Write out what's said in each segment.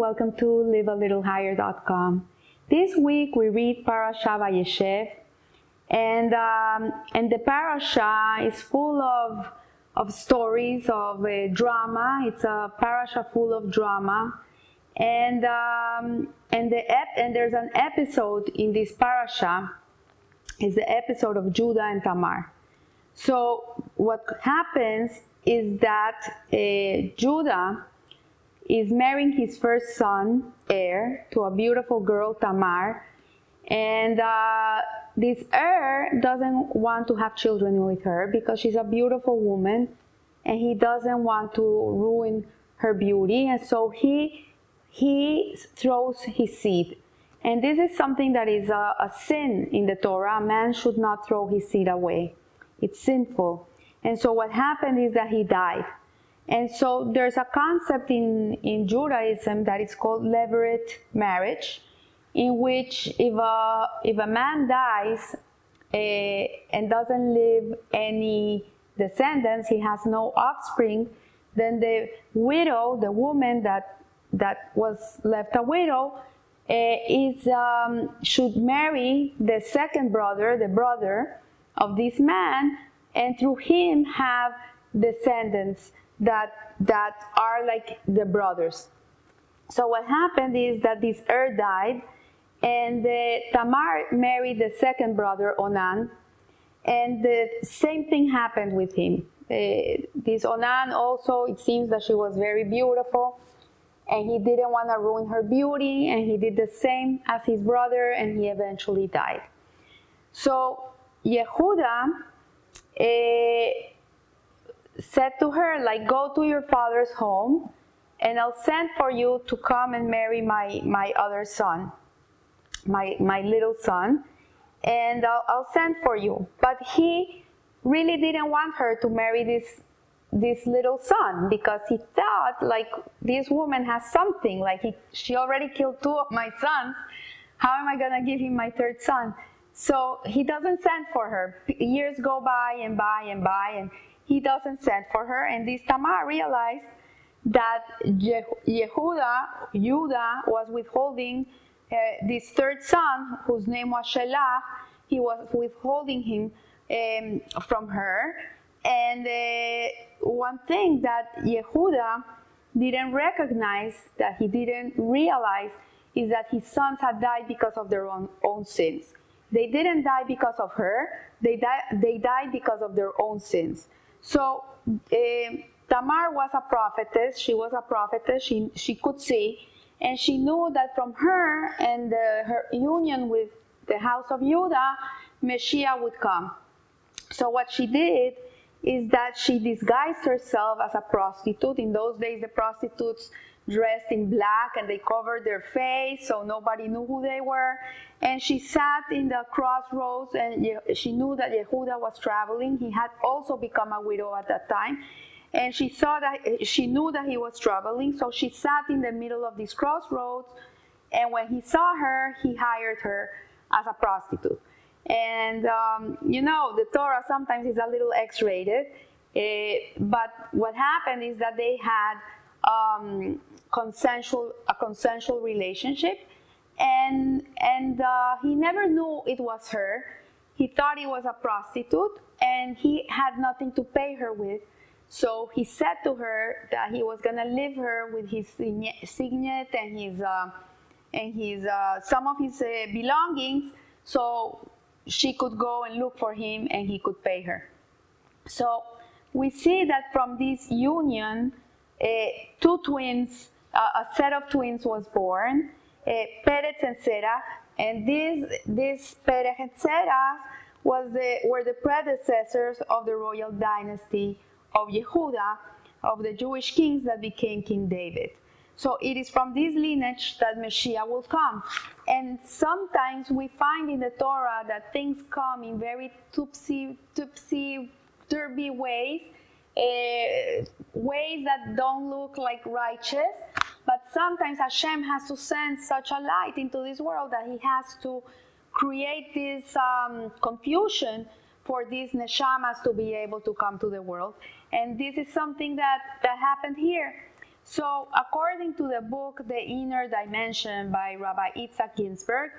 welcome to livealittlehigher.com. This week we read Parasha Vayeshev, and um, and the parasha is full of of stories of uh, drama. It's a parasha full of drama, and um, and the ep- and there's an episode in this parasha. Is the episode of Judah and Tamar. So what happens is that uh, Judah is marrying his first son, Er, to a beautiful girl, Tamar. And uh, this Er doesn't want to have children with her because she's a beautiful woman and he doesn't want to ruin her beauty. And so he, he throws his seed. And this is something that is a, a sin in the Torah. A man should not throw his seed away. It's sinful. And so what happened is that he died. And so there's a concept in, in Judaism that is called levirate marriage, in which if a, if a man dies uh, and doesn't leave any descendants, he has no offspring, then the widow, the woman that, that was left a widow, uh, is, um, should marry the second brother, the brother of this man, and through him have descendants that that are like the brothers. So what happened is that this Er died, and Tamar married the second brother Onan, and the same thing happened with him. Uh, this Onan also, it seems that she was very beautiful, and he didn't want to ruin her beauty, and he did the same as his brother, and he eventually died. So Yehuda. Uh, said to her, like, go to your father's home and I'll send for you to come and marry my, my other son, my, my little son, and I'll, I'll send for you. But he really didn't want her to marry this, this little son because he thought, like, this woman has something, like, he, she already killed two of my sons. How am I to give him my third son? So he doesn't send for her. Years go by and by and by, and he doesn't send for her. And this Tamar realized that Yehuda, Judah, was withholding uh, this third son, whose name was Shelah. He was withholding him um, from her. And uh, one thing that Yehuda didn't recognize, that he didn't realize, is that his sons had died because of their own, own sins. They didn't die because of her, they, di- they died because of their own sins. So uh, Tamar was a prophetess. She was a prophetess. She, she could see. And she knew that from her and her union with the house of Judah, Messiah would come. So what she did is that she disguised herself as a prostitute. In those days, the prostitutes dressed in black and they covered their face so nobody knew who they were. And she sat in the crossroads and she knew that Yehuda was traveling. He had also become a widow at that time. And she saw that she knew that he was traveling, so she sat in the middle of these crossroads. And when he saw her, he hired her as a prostitute. And um, you know, the Torah sometimes is a little X-rated, uh, but what happened is that they had um, consensual a consensual relationship, and and uh, he never knew it was her. He thought it was a prostitute, and he had nothing to pay her with. So he said to her that he was gonna leave her with his signet and his uh, and his uh, some of his uh, belongings, so she could go and look for him, and he could pay her. So we see that from this union, two twins, a set of twins was born, uh, Peretz and Zerach, and these, these Peretz and Zerach was the, were the predecessors of the royal dynasty of Yehuda, of the Jewish kings that became King David. So it is from this lineage that Messiah will come. And sometimes we find in the Torah that things come in very tupsy, tupsy, derby ways, ways that don't look like righteous. But sometimes Hashem has to send such a light into this world that He has to create this um, confusion for these neshamas to be able to come to the world. And this is something that, that happened here. So, according to the book The Inner Dimension by Rabbi Itzhak Ginsburgh,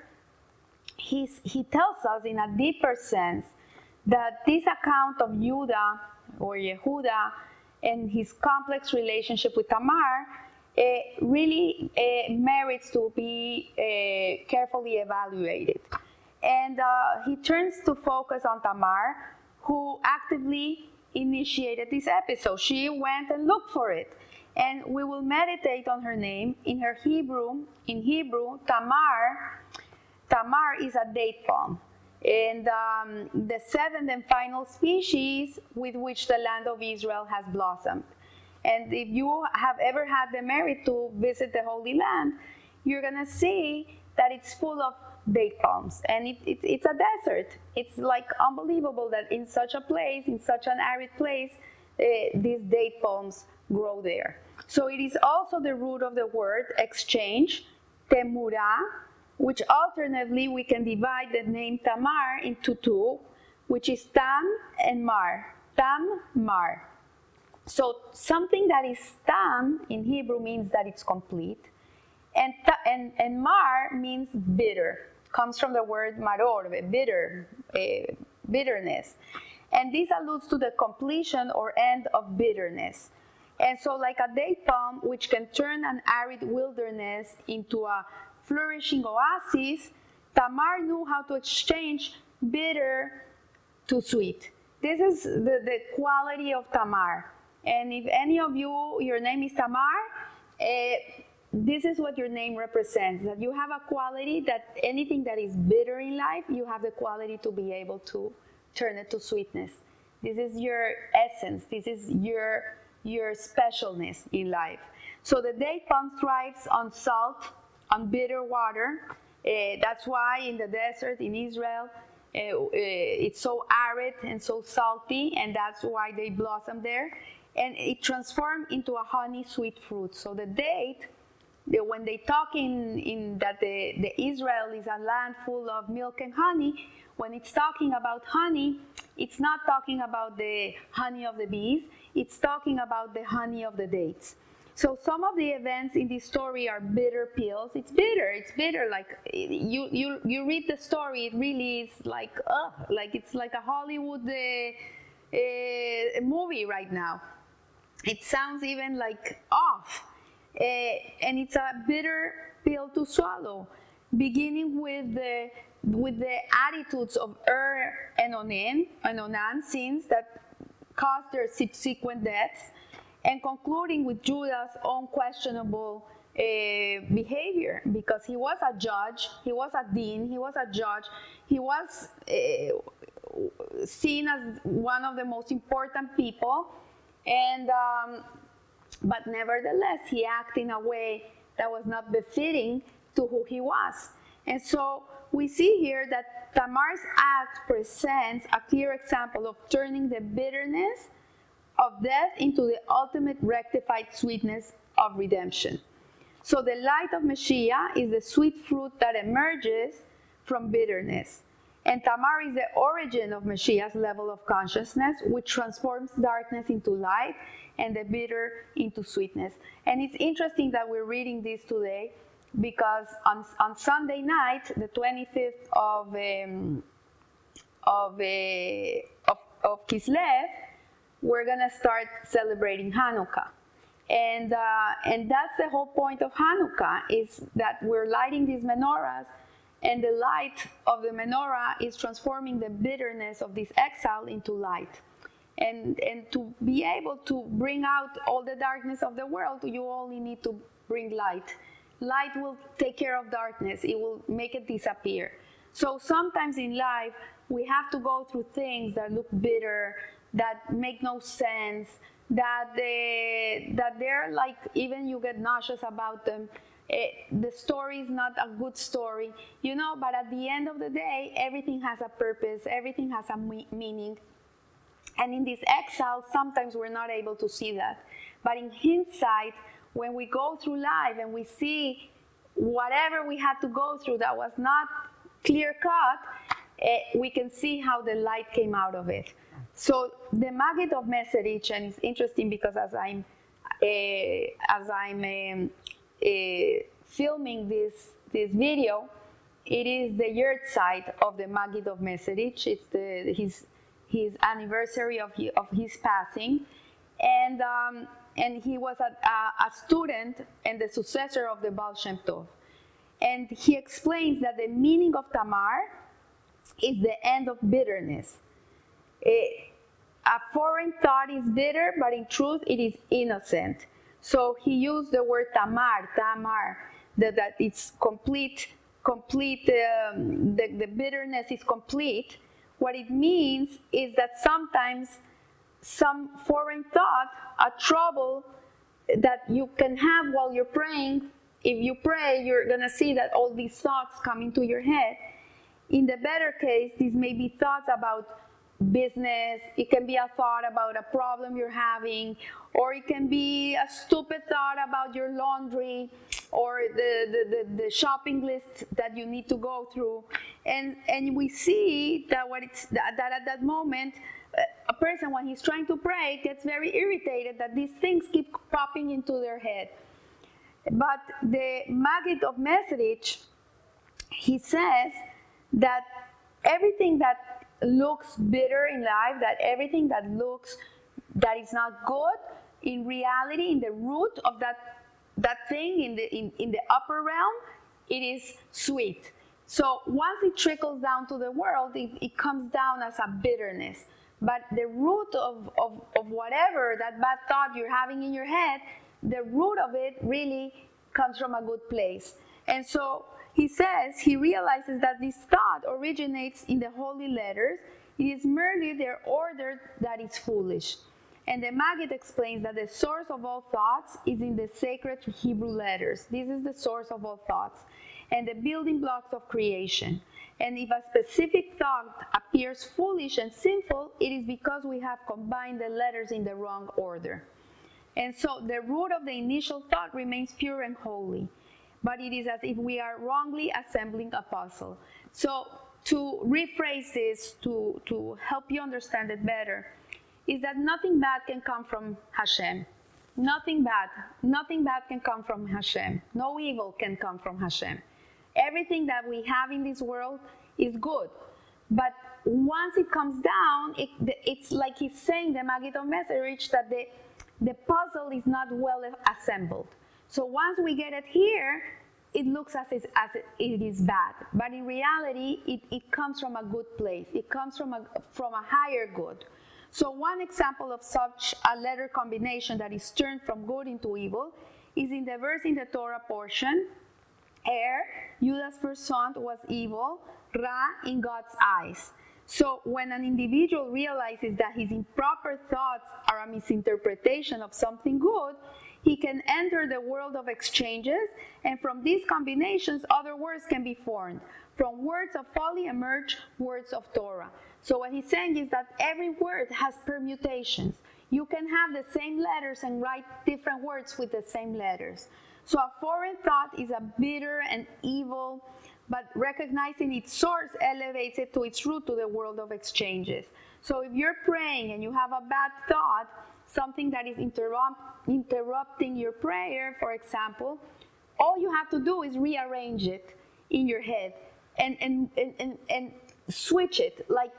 he's, he tells us in a deeper sense that this account of Judah or Yehuda and his complex relationship with Tamar uh, really uh, merits to be uh, carefully evaluated. And he turns to focus on Tamar, who actively initiated this episode. She went and looked for it and we will meditate on her name in her Hebrew. In Hebrew, Tamar, Tamar is a date palm, and um, the seventh and final species with which the land of Israel has blossomed. And if you have ever had the merit to visit the Holy Land, you're gonna see that it's full of date palms, and it, it, it's a desert. It's like unbelievable that in such a place, in such an arid place, uh, these date palms grow there. So it is also the root of the word exchange, temura, which alternatively we can divide the name Tamar into two, which is Tam and Mar. Tam, Mar. So something that is Tam in Hebrew means that it's complete, and, and, and Mar means bitter. Comes from the word maror, bitter, uh, bitterness. And this alludes to the completion or end of bitterness. And so, like a date palm, which can turn an arid wilderness into a flourishing oasis, Tamar knew how to exchange bitter to sweet. This is the, the quality of Tamar. And if any of you, your name is Tamar, uh, this is what your name represents that you have a quality that anything that is bitter in life, you have the quality to be able to turn it to sweetness. This is your essence, this is your your specialness in life. So the date palm thrives on salt, on bitter water. Uh, that's why in the desert in Israel, uh, uh, it's so arid and so salty, and that's why they blossom there. And it transforms into a honey sweet fruit. So the date, the, when they talk in, in that the, the Israel is a land full of milk and honey, when it's talking about honey, it's not talking about the honey of the bees, it's talking about the honey of the dates. So some of the events in this story are bitter pills. It's bitter. It's bitter. Like you, you, you read the story. It really is like, ugh, like it's like a Hollywood uh, uh, movie right now. It sounds even like off, uh, and it's a bitter pill to swallow. Beginning with the with the attitudes of Er and Onan, and Onan sins that caused their subsequent deaths, and concluding with Judah's own questionable uh, behavior because he was a judge, he was a dean, he was a judge, he was uh, seen as one of the most important people, and um, but nevertheless he acted in a way that was not befitting to who he was, and so we see here that Tamar's act presents a clear example of turning the bitterness of death into the ultimate rectified sweetness of redemption. So the light of Messiah is the sweet fruit that emerges from bitterness. And Tamar is the origin of Messiah's level of consciousness, which transforms darkness into light and the bitter into sweetness. And it's interesting that we're reading this today because on, on Sunday night, the 25th of, um, of, uh, of, of Kislev, we're gonna start celebrating Hanukkah. And, uh, and that's the whole point of Hanukkah, is that we're lighting these menorahs and the light of the menorah is transforming the bitterness of this exile into light. And, and to be able to bring out all the darkness of the world, you only need to bring light light will take care of darkness, it will make it disappear. So sometimes in life, we have to go through things that look bitter, that make no sense, that they, that they're like even you get nauseous about them. It, eh, the story is not a good story, you know. But at the end of the day, everything has a purpose, everything has a me- meaning. And in this exile, sometimes we're not able to see that. But in hindsight, when we go through life and we see whatever we had to go through that was not clear cut, eh, we can see how the light came out of it. So the Maggid of Mezerich, and it's interesting because as I'm as I'm um, filming this this video, it is the yahrzeit of the Maggid of Mezerich. It's the, his his anniversary of, he, of his passing, and um, and he was a, a, a, student and the successor of the Baal Shem Tov. And he explains that the meaning of Tamar is the end of bitterness. It, a foreign thought is bitter, but in truth it is innocent. So he used the word Tamar, Tamar, that, that it's complete, complete, um, the, the bitterness is complete. What it means is that sometimes some foreign thought, a trouble that you can have while you're praying, if you pray, you're going to see that all these thoughts come into your head. In the better case, these may be thoughts about business, it can be a thought about a problem you're having, or it can be a stupid thought about your laundry or the, the, the, the, shopping list that you need to go through. And, and we see that, what it's, that, at that moment, a person, when he's trying to pray, gets very irritated that these things keep popping into their head. But the Maggid of Mezerich, he says that everything that looks bitter in life, that everything that looks that is not good, in reality, in the root of that that thing in the in, in the upper realm, it is sweet. So once it trickles down to the world, it, it comes down as a bitterness. But the root of, of, of whatever that bad thought you're having in your head, the root of it really comes from a good place. And so he says he realizes that this thought originates in the holy letters. It is merely their order that is foolish. And the Maggid explains that the source of all thoughts is in the sacred Hebrew letters. This is the source of all thoughts and the building blocks of creation. And if a specific thought appears foolish and sinful, it is because we have combined the letters in the wrong order. And so the root of the initial thought remains pure and holy, but it is as if we are wrongly assembling a puzzle. So to rephrase this, to, to help you understand it better, is that nothing bad can come from Hashem. Nothing bad, nothing bad can come from Hashem. No evil can come from Hashem. Everything that we have in this world is good. But once it comes down, it, it's like he's saying, the Maggid of Mezerich, that the, the puzzle is not well assembled. So once we get it here, it looks as, it, as it is bad. But in reality, it, it comes from a good place. It comes from a, from a higher good. So one example of such a letter combination that is turned from good into evil is in the verse in the Torah portion, Er, Judah's first son, was evil, Ra in God's eyes. So when an individual realizes that his improper thoughts are a misinterpretation of something good, he can enter the world of exchanges, and from these combinations, other words can be formed. From words of folly emerge words of Torah. So what he's saying is that every word has permutations. You can have the same letters and write different words with the same letters. So a foreign thought is a bitter and evil, but recognizing its source elevates it to its root to the world of exchanges. So if you're praying and you have a bad thought, something that is interrupt, interrupting your prayer, for example, all you have to do is rearrange it in your head and, and, and, and, and switch it, like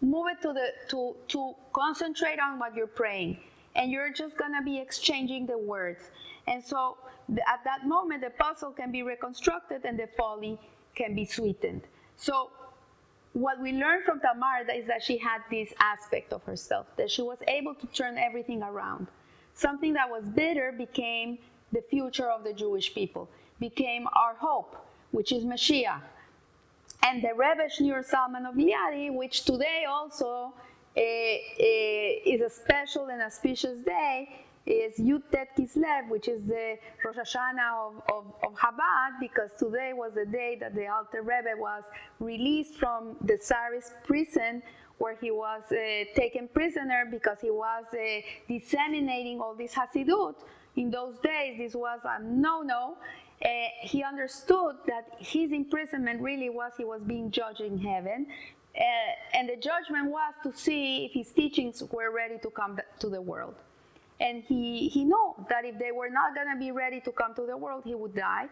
move it to the to to concentrate on what you're praying, and you're just gonna be exchanging the words. And so the, at that moment, the puzzle can be reconstructed and the folly can be sweetened. So what we learned from Tamar is that she had this aspect of herself, that she was able to turn everything around. Something that was bitter became the future of the Jewish people, became our hope, which is Mashiach and the Rebbe Shneur Zalman of Liadi, which today also uh, uh, is a special and auspicious day, is Yud Tet Kislev, which is the Rosh Hashanah of, of, of, Chabad, because today was the day that the Alter Rebbe was released from the Tsarist prison where he was uh, taken prisoner because he was uh, disseminating all this Hasidut. In those days, this was a no-no, uh, he understood that his imprisonment really was he was being judged in heaven. Uh, and the judgment was to see if his teachings were ready to come to the world. And he, he knew that if they were not going to be ready to come to the world, he would die.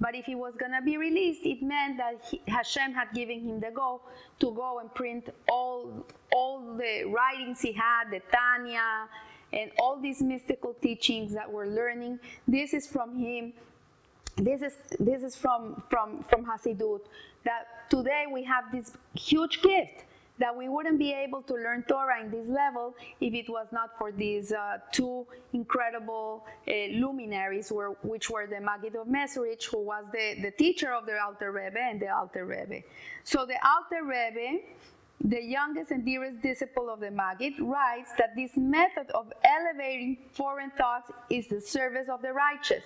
But if he was going to be released, it meant that he, Hashem had given him the go to go and print all, all the writings he had, the Tanya, and all these mystical teachings that we're learning. This is from him. This is this is from from from Hasidut. That today we have this huge gift that we wouldn't be able to learn Torah in this level if it was not for these uh, two incredible uh, luminaries, were, which were the Maggid of Mezrich, who was the, the teacher of the Alter Rebbe, and the Alter Rebbe. So the Alter Rebbe, the youngest and dearest disciple of the Maggid, writes that this method of elevating foreign thoughts is the service of the righteous.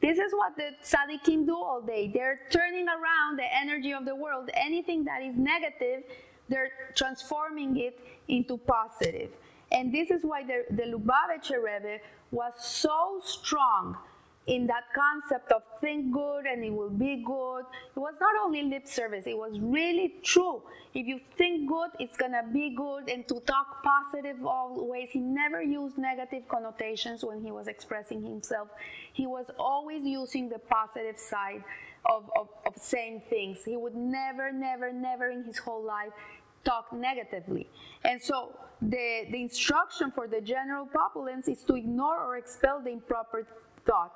This is what the tzaddikim do all day. They're turning around the energy of the world. Anything that is negative, they're transforming it into positive. And this is why the, the Lubavitcher Rebbe was so strong in that concept of think good and it will be good. It was not only lip service, it was really true. If you think good, it's gonna be good, and to talk positive always. He never used negative connotations when he was expressing himself. He was always using the positive side of, of, of saying things. He would never, never, never in his whole life talk negatively. And so the, the instruction for the general populace is to ignore or expel the improper thought.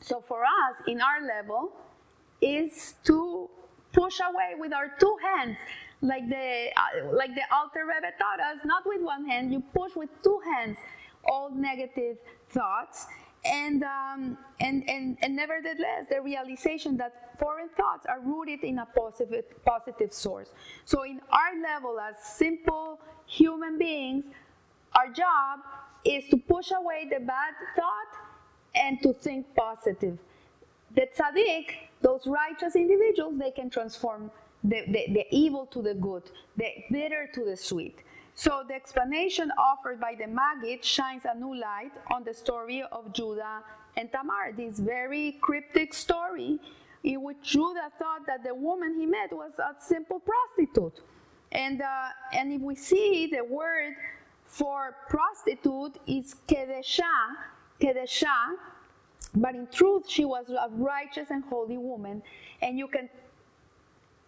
So for us, in our level, is to push away with our two hands, like the uh, like the Alter Rebbe taught us, not with one hand. You push with two hands all negative thoughts, and, um, and, and, and nevertheless, the realization that foreign thoughts are rooted in a positive, positive source. So, in our level as simple human beings, our job is to push away the bad thought and to think positive. The tzaddik, those righteous individuals, they can transform the, the, the evil to the good, the bitter to the sweet. So the explanation offered by the Maggid shines a new light on the story of Judah and Tamar, this very cryptic story in which Judah thought that the woman he met was a simple prostitute. And, uh, and if we see the word for prostitute is kedesha, kedesha, but in truth she was a righteous and holy woman. And you can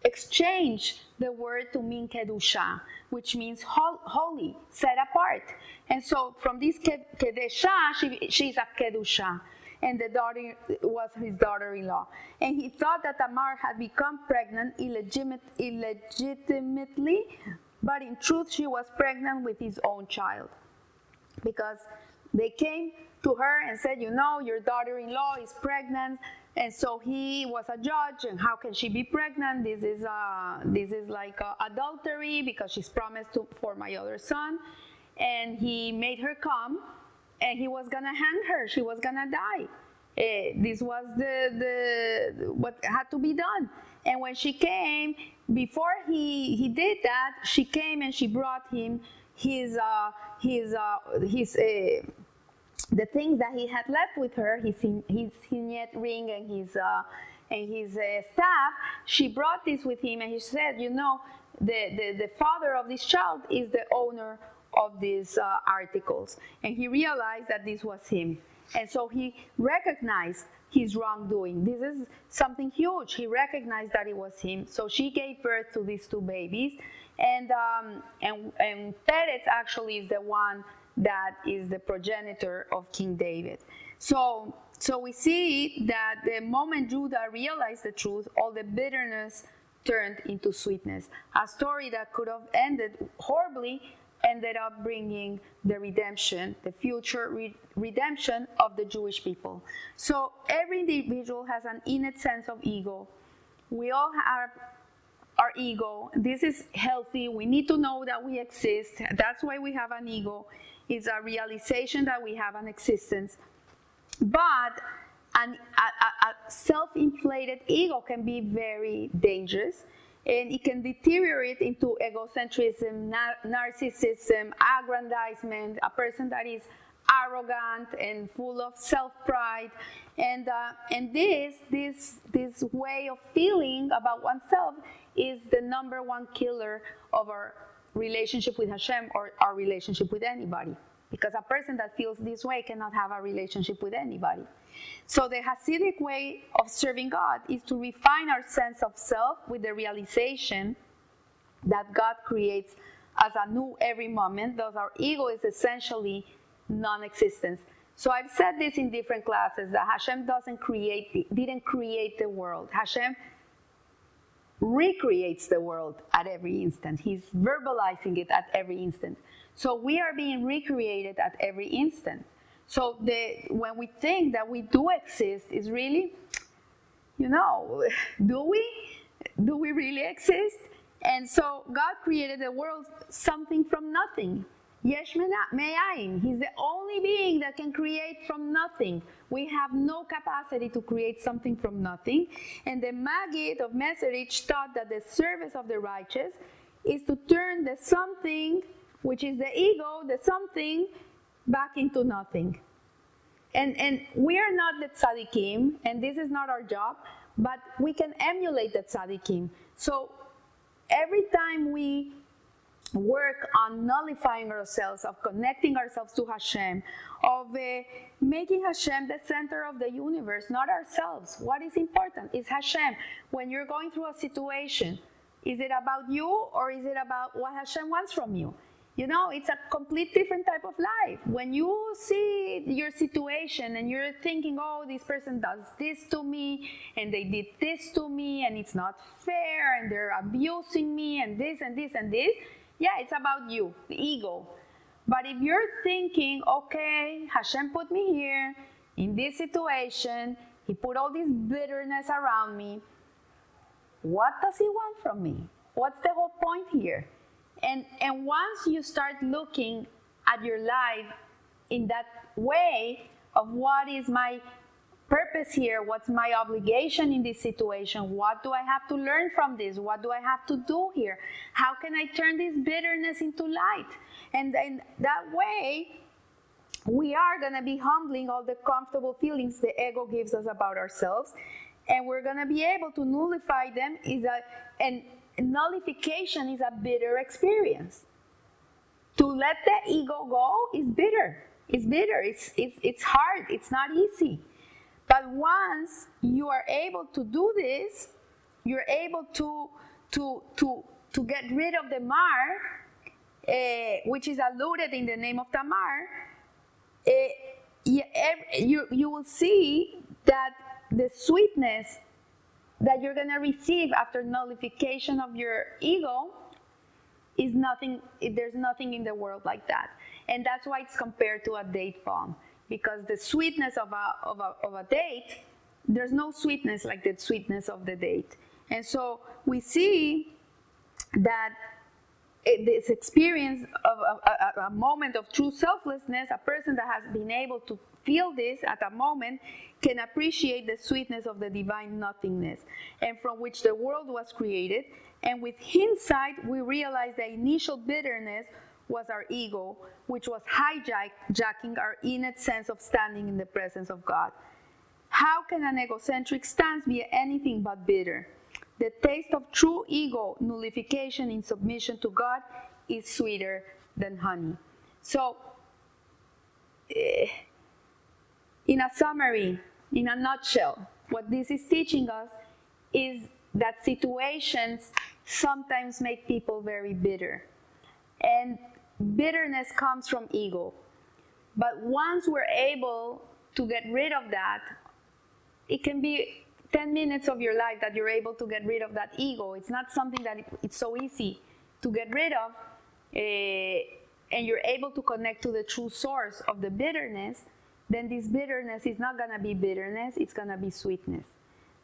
exchange the word to mean kedusha, which means holy, set apart. And so from this kedusha, she, she's a kedusha. And the daughter was his daughter-in-law. And he thought that Tamar had become pregnant illegitimate, illegitimately, but in truth she was pregnant with his own child. Because they came to her and said, you know, your daughter-in-law is pregnant, and so he was a judge, and how can she be pregnant? This is uh, this is like uh, adultery because she's promised to, for my other son, and he made her come, and he was gonna hang her. She was gonna die. Uh, this was the the what had to be done. And when she came, before he he did that, she came and she brought him his uh, his uh, his uh, the things that he had left with her, his, his signet ring and his, uh, and his uh, staff, she brought this with him and he said, you know, the, the, the father of this child is the owner of these uh, articles. And he realized that this was him. And so he recognized his wrongdoing. This is something huge. He recognized that it was him. So she gave birth to these two babies. And, um, and, and Peretz actually is the one that is the progenitor of King David. So, so we see that the moment Judah realized the truth, all the bitterness turned into sweetness. A story that could have ended horribly ended up bringing the redemption, the future re- redemption of the Jewish people. So every individual has an innate sense of ego. We all have our ego. This is healthy. We need to know that we exist. That's why we have an ego is a realization that we have an existence. But an, a, a self-inflated ego can be very dangerous and it can deteriorate into egocentrism, nar narcissism, aggrandizement, a person that is arrogant and full of self-pride. And, uh, and this, this, this way of feeling about oneself is the number one killer of our relationship with Hashem or our relationship with anybody. because a person that feels this way cannot have a relationship with anybody. So the Hasidic way of serving God is to refine our sense of self with the realization that God creates as a new every moment, thus our ego is essentially non-existence. So I've said this in different classes that Hashem doesn't create, didn't create the world. Hashem recreates the world at every instant. He's verbalizing it at every instant. So we are being recreated at every instant. So the, when we think that we do exist, is really, you know, do we? Do we really exist? And so God created the world something from nothing. Yesh me'ayin. He's the only being that can create from nothing. We have no capacity to create something from nothing. And the Maggid of Mezerich taught that the service of the righteous is to turn the something, which is the ego, the something, back into nothing. And, and we are not the tzaddikim, and this is not our job, but we can emulate the tzaddikim. So every time we work on nullifying ourselves, of connecting ourselves to Hashem, of uh, making Hashem the center of the universe, not ourselves. What is important is Hashem. When you're going through a situation, is it about you or is it about what Hashem wants from you? You know, it's a complete different type of life. When you see your situation and you're thinking, oh, this person does this to me and they did this to me and it's not fair and they're abusing me and this and this and this, yeah, it's about you, the ego. But if you're thinking, okay, Hashem put me here in this situation, He put all this bitterness around me, what does He want from me? What's the whole point here? And, and once you start looking at your life in that way of what is my purpose here? What's my obligation in this situation? What do I have to learn from this? What do I have to do here? How can I turn this bitterness into light? And in that way, we are going to be humbling all the comfortable feelings the ego gives us about ourselves and we're going to be able to nullify them is a and nullification is a bitter experience to let the ego go is bitter it's bitter it's it's, it's hard it's not easy but once you are able to do this, you're able to to to to get rid of the mar, uh, which is alluded in the name of Tamar. Uh, you, you will see that the sweetness that you're going to receive after nullification of your ego is nothing there's nothing in the world like that and that's why it's compared to a date palm because the sweetness of a, of a, of a date, there's no sweetness like the sweetness of the date. And so we see that this experience of a, a, a, moment of true selflessness, a person that has been able to feel this at a moment can appreciate the sweetness of the divine nothingness and from which the world was created. And with hindsight, we realize the initial bitterness was our ego, which was hijacking our innate sense of standing in the presence of God. How can an egocentric stance be anything but bitter? The taste of true ego nullification in submission to God is sweeter than honey. So, eh, in a summary, in a nutshell, what this is teaching us is that situations sometimes make people very bitter. And bitterness comes from ego. But once we're able to get rid of that, it can be 10 minutes of your life that you're able to get rid of that ego. It's not something that it's so easy to get rid of, uh, and you're able to connect to the true source of the bitterness, then this bitterness is not going to be bitterness, it's going to be sweetness.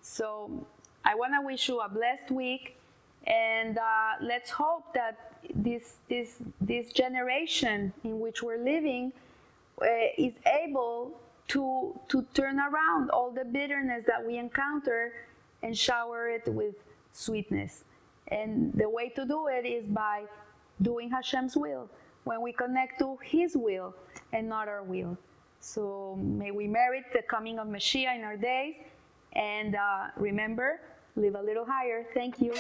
So I want to wish you a blessed week, and uh, let's hope that this, this, this generation in which we're living uh, is able to, to turn around all the bitterness that we encounter and shower it with sweetness. And the way to do it is by doing Hashem's will, when we connect to His will and not our will. So may we merit the coming of Mashiach in our days. And uh, remember, live a little higher. Thank you.